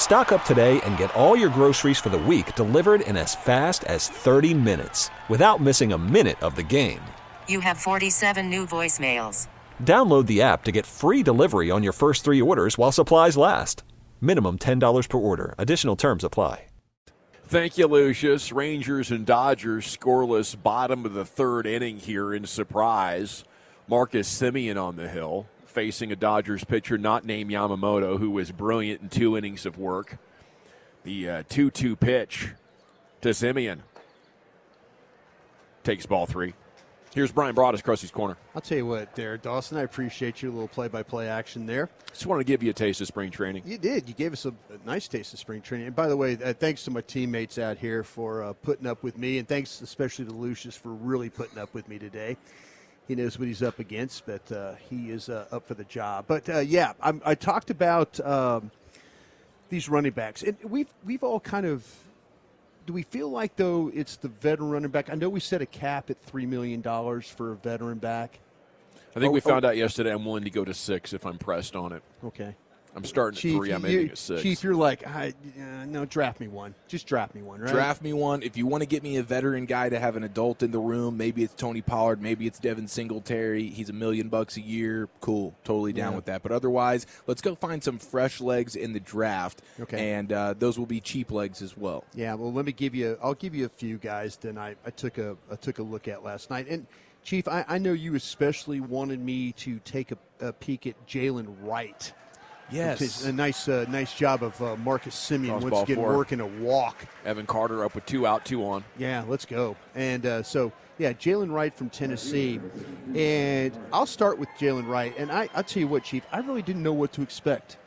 Stock up today and get all your groceries for the week delivered in as fast as 30 minutes without missing a minute of the game. You have 47 new voicemails. Download the app to get free delivery on your first three orders while supplies last. Minimum $10 per order. Additional terms apply. Thank you, Lucius. Rangers and Dodgers scoreless bottom of the third inning here in Surprise. Marcus Semien on the hill facing a Dodgers pitcher not named Yamamoto, who was brilliant in two innings of work. The 2 uh, 2 pitch to Semien takes ball three. Here's Bryan Broaddus, Crusty's Corner. I'll tell you what, there, Dawson, I appreciate your little play by play action there. Just wanted to give you a taste of spring training. You did. You gave us a, a nice taste of spring training. And by the way, uh, thanks to my teammates out here for uh, putting up with me, and thanks especially to Lucius for really putting up with me today. He knows what he's up against, but uh, he is uh, up for the job. But uh, yeah, I'm, i talked about um, these running backs, and we've we've all kind of do we feel like though it's the veteran running back? I know we set a cap at three million dollars for a veteran back. I think oh, we found oh. out yesterday. I'm willing to go to six if I'm pressed on it. Okay. I'm starting Chief, at three. I'm ending at six. Chief, you're like, I, uh, no, draft me one. Just draft me one, right? Draft me one. If you want to get me a veteran guy to have an adult in the room, maybe it's Tony Pollard, maybe it's Devin Singletary. He's a million bucks a year. Cool, totally down yeah. with that. But otherwise, let's go find some fresh legs in the draft. Okay, and uh, those will be cheap legs as well. Yeah. Well, let me give you. I'll give you a few guys. Then I, I took a I took a look at last night and. Chief, I, I know you especially wanted me to take a, a peek at Jaylen Wright. Yes, a nice, uh, nice job of uh, Marcus Semien Cross once again working a walk. Evan Carter up with two out, two on. Yeah, let's go. And uh, so, yeah, Jaylen Wright from Tennessee, and I'll start with Jaylen Wright. And I, I'll tell you what, Chief, I really didn't know what to expect.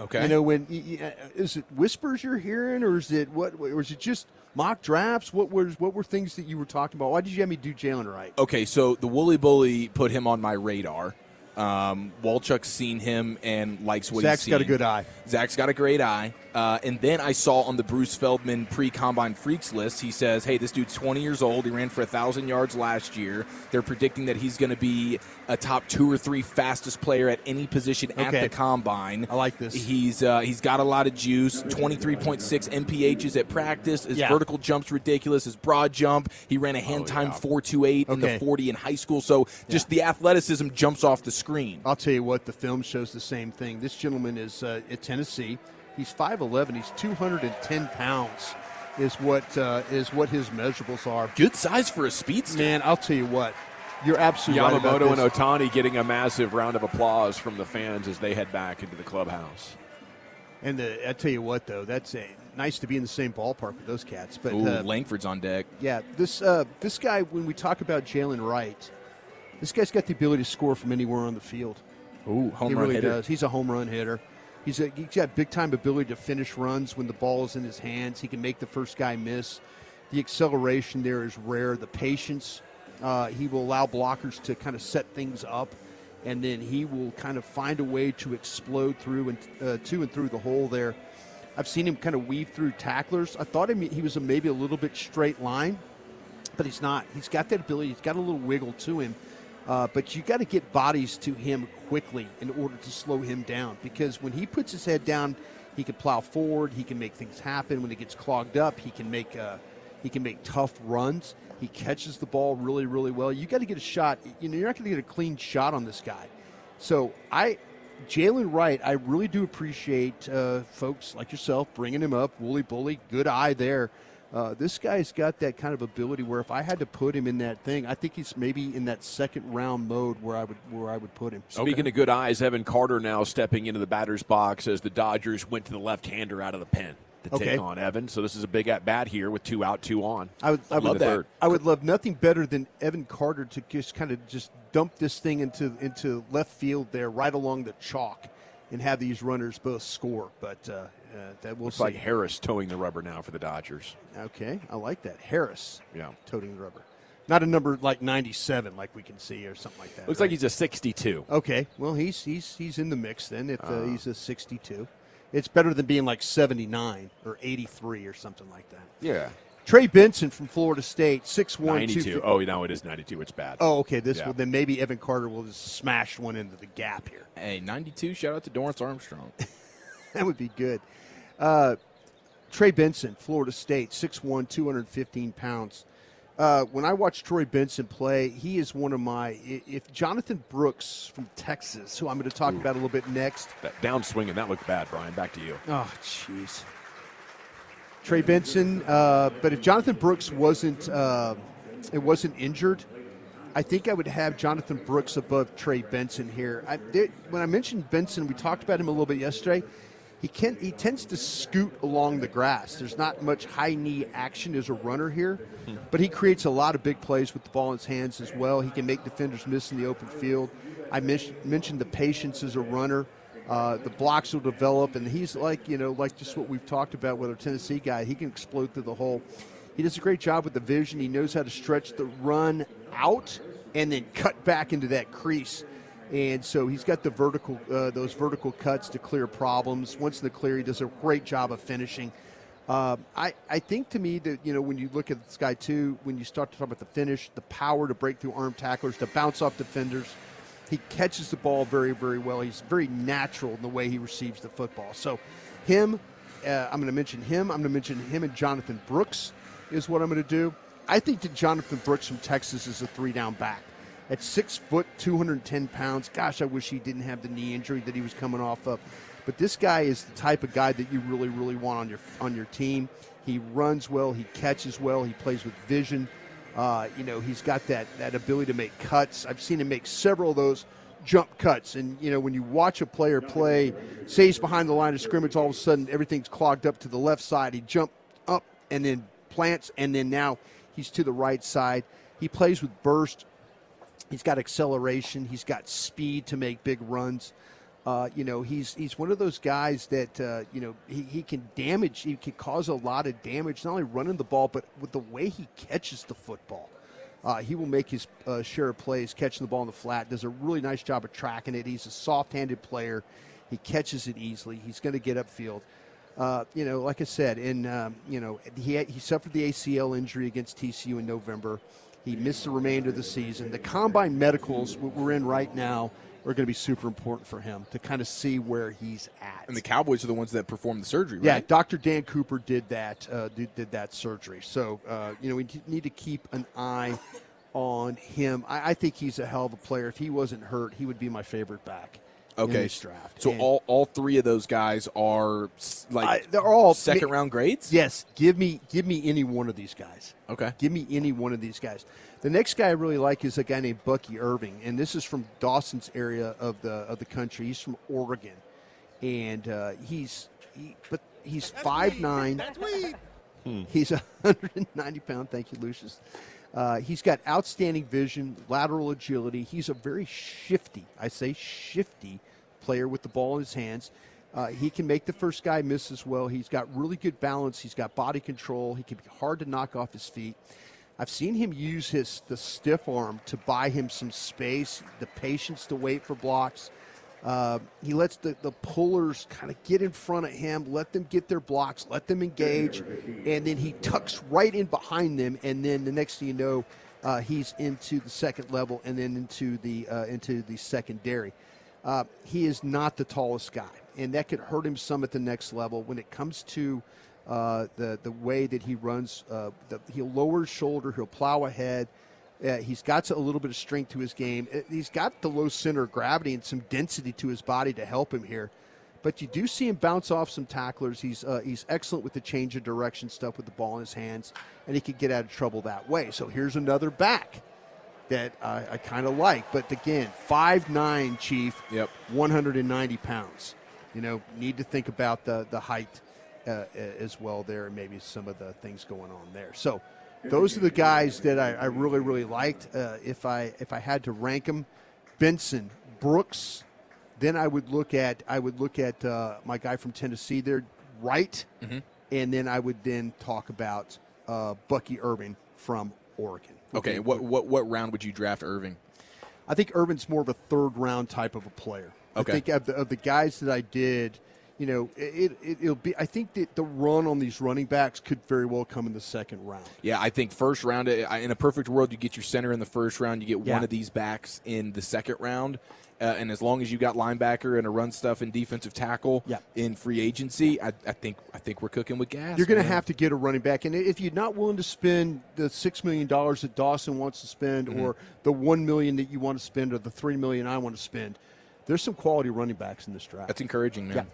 Okay. You know, when uh, it whispers you're hearing, or is it what, or is it just mock drafts? What was what were things that you were talking about? Why did you have me do Jaylen Wright? Okay, so the Wooly Bully put him on my radar. Um, Walchuk's seen him and likes what Zach's he's seen. Got a good eye. Zach's got a great eye. Uh, and then I saw on the Bruce Feldman pre combine freaks list, he says, hey, this dude's 20 years old. He ran for 1,000 yards last year. They're predicting that he's going to be a top two or three fastest player at any position okay. at the combine. I like this. He's uh, He's got a lot of juice. 23.6 MPHs at practice. His yeah. vertical jump's ridiculous. His broad jump, he ran a hand oh, time yeah. 428 okay. in the 40 in high school. So just yeah. the athleticism jumps off the screen. I'll tell you what, the film shows the same thing. This gentleman is uh, at Tennessee. He's 5'11. He's 210 pounds. Is what uh, is what his measurables are. Good size for a speedster. Man, I'll tell you what. You're absolutely Yamamoto right and Otani getting a massive round of applause from the fans as they head back into the clubhouse. And the, I tell you what, though, that's a, nice to be in the same ballpark with those cats. But Ooh, uh, Langford's on deck. Yeah, this uh, this guy. When we talk about Jaylen Wright, this guy's got the ability to score from anywhere on the field. Ooh, home he run really hitter. does. He's a home run hitter. He's, a, he's got big time ability to finish runs when the ball is in his hands. He can make the first guy miss. The acceleration there is rare. The patience, uh, he will allow blockers to kind of set things up, and then he will kind of find a way to explode through and uh, to and through the hole there. I've seen him kind of weave through tacklers. I thought he was a, maybe a little bit straight line, but he's not. He's got that ability. He's got a little wiggle to him. Uh, but you got to get bodies to him quickly in order to slow him down because when he puts his head down, he can plow forward. He can make things happen. When he gets clogged up, he can make uh, he can make tough runs. He catches the ball really, really well. You got to get a shot. You know, you're not going to get a clean shot on this guy. So I, Jaylen Wright, I really do appreciate uh, folks like yourself bringing him up. Wooly Bully, good eye there. Uh, this guy's got that kind of ability where if I had to put him in that thing, I think he's maybe in that second round mode where I would where I would put him. Speaking okay. of good eyes, Evan Carter now stepping into the batter's box as the Dodgers went to the left-hander out of the pen to okay. take on Evan. So this is a big at bat here with two out, two on. I would, I would love that. Third. I would love nothing better than Evan Carter to just kind of just dump this thing into into left field there, right along the chalk, and have these runners both score. But uh, Uh, that will Looks like Harris toeing the rubber now for the Dodgers. Okay, I like that. Harris. Yeah. Toting the rubber. Not a number like 97 like we can see or something like that. Looks right? like he's a 62. Okay, well he's he's he's in the mix then. If uh, Uh. he's a 62, it's better than being like 79 or 83 or something like that. Yeah. Trey Benson from Florida State, 6'1", 92. Oh, no, it is 92. It's bad. Oh, okay. This Yeah. will then maybe Evan Carter will just smash one into the gap here. Hey, 92. Shout out to Dorance Armstrong. that would be good. Uh, Trey Benson, Florida State, 6'1", 215 pounds. Uh, when I watch Troy Benson play, he is one of my. If Jonathan Brooks from Texas, who I'm going to talk about a little bit next, That downswing and that looked bad, Brian. Back to you. Oh, jeez. Trey Benson, uh, but if Jonathan Brooks wasn't, uh, it wasn't injured, I think I would have Jonathan Brooks above Trey Benson here. I, there, when I mentioned Benson, we talked about him a little bit yesterday. He can he tends to scoot along the grass. There's not much high knee action as a runner here, but he creates a lot of big plays with the ball in his hands as well. He can make defenders miss in the open field. I mentioned mentioned the patience as a runner. Uh, the blocks will develop, and he's like you know like just what we've talked about with our Tennessee guy. He can explode through the hole. He does a great job with the vision. He knows how to stretch the run out and then cut back into that crease. And so he's got the vertical, uh, those vertical cuts to clear problems. Once in the clear, he does a great job of finishing. Uh, I, I think to me that you know when you look at this guy too, when you start to talk about the finish, the power to break through arm tacklers, to bounce off defenders, he catches the ball very very well. He's very natural in the way he receives the football. So him, uh, I'm going to mention him. I'm going to mention him and Jonathan Brooks is what I'm going to do. I think that Jonathan Brooks from Texas is a three down back. At six foot, 210 pounds. Gosh, I wish he didn't have the knee injury that he was coming off of. But this guy is the type of guy that you really, really want on your on your team. He runs well, he catches well, he plays with vision. Uh, you know, he's got that that ability to make cuts. I've seen him make several of those jump cuts. And you know, when you watch a player play, say he's behind the line of scrimmage, all of a sudden everything's clogged up to the left side. He jump up and then plants, and then now he's to the right side. He plays with burst. He's got acceleration. He's got speed to make big runs. Uh, you know, he's he's one of those guys that uh, you know he, he can damage. He can cause a lot of damage, not only running the ball, but with the way he catches the football. Uh, he will make his uh, share of plays catching the ball in the flat. Does a really nice job of tracking it. He's a soft-handed player. He catches it easily. He's going to get upfield. Uh, you know, like I said, and um, you know, he had, he suffered the ACL injury against TCU in November. He missed the remainder of the season. The combine medicals we're in right now are going to be super important for him to kind of see where he's at. And the Cowboys are the ones that performed the surgery, right? Yeah, Dr. Dan Cooper did that. Uh, did, did that surgery. So uh, you know we need to keep an eye on him. I, I think he's a hell of a player. If he wasn't hurt, he would be my favorite back. In Okay. this draft. So And- all, all three of those guys are like I- they're all second round grades. Yes, give me give me any one of these guys. Okay. Give me any one of these guys. The next guy I really like is a guy named Bucky Irving, and this is from Dawson's area of the of the country. He's from Oregon, and uh, he's he, but he's five nine. He's 190 pound. Thank you, Lucius. Uh, he's got outstanding vision, lateral agility. He's a very shifty, I say shifty player with the ball in his hands. Uh, he can make the first guy miss as well. He's got really good balance. He's got body control. He can be hard to knock off his feet. I've seen him use his the stiff arm to buy him some space, the patience to wait for blocks. Uh, he lets the, the pullers kind of get in front of him, let them get their blocks, let them engage, and then he tucks right in behind them. And then the next thing you know, uh, he's into the second level and then into the uh, into the secondary. Uh, he is not the tallest guy, and that could hurt him some at the next level. When it comes to uh, the the way that he runs, the, he'll lower his shoulder, he'll plow ahead. Uh, he's got a little bit of strength to his game. Uh, He's got the low center of gravity and some density to his body to help him here. But you do see him bounce off some tacklers. He's uh, he's excellent with the change of direction stuff with the ball in his hands, and he can get out of trouble that way. So here's another back that I, I kind of like. But again, five nine Chief, Yep. 190 pounds. You know, need to think about the the height uh, as well there, and maybe some of the things going on there. So those are the guys that I, I really really liked. Uh, if I if I had to rank them, Benson, Brooks, then I would look at I would look at uh, my guy from Tennessee there, Wright, and then I would then talk about uh, Bucky Irving from Oregon. Okay, what what what round would you draft Irving? I think Irvin's more of a third round type of a player. Okay. I think of the, of the guys that I did, you know, it, it it'll be. I think that the run on these running backs could very well come in the second round. Yeah, I think first round in a perfect world you get your center in the first round, you get Yeah. one of these backs in the second round. Uh, and as long as you got linebacker and a run stuff and defensive tackle Yeah. in free agency, I, I think I think we're cooking with gas. You're going to have to get a running back, and if you're not willing to spend the six million dollars that Dawson wants to spend, Mm-hmm. or the one million that you want to spend, or the three million I want to spend, there's some quality running backs in this draft. That's encouraging, man. Yeah.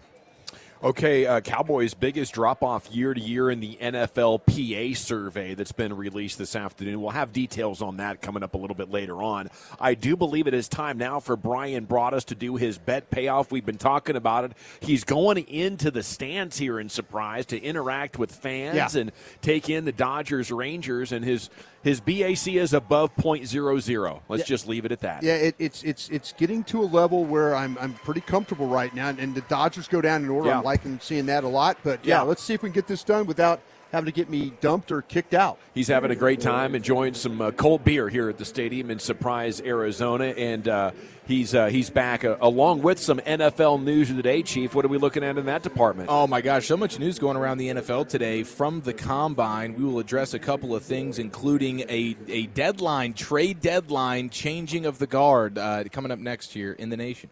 Okay, uh, Cowboys' biggest drop off year to year in the NFL PA survey that's been released this afternoon. We'll have details on that coming up a little bit later on. I do believe it is time now for Bryan Broaddus to do his bet payoff. We've been talking about it. He's going into the stands here in Surprise to interact with fans Yeah. and take in the Dodgers Rangers, and his his BAC is above .00. Let's just leave it at that. Yeah, it, it's it's it's getting to a level where I'm I'm pretty comfortable right now, and, and the Dodgers go down in order. Yeah. I'm liking seeing that a lot. But yeah, Yeah. let's see if we can get this done without having to get me dumped or kicked out. He's having a great time enjoying some uh, cold beer here at the stadium in Surprise, Arizona, and uh, he's uh, he's back uh, along with some NFL news of the day. Chief, what are we looking at in that department? Oh my gosh, so much news going around the NFL today from the combine. We will address a couple of things, including a, a deadline, trade deadline, changing of the guard uh, coming up next year in the nation.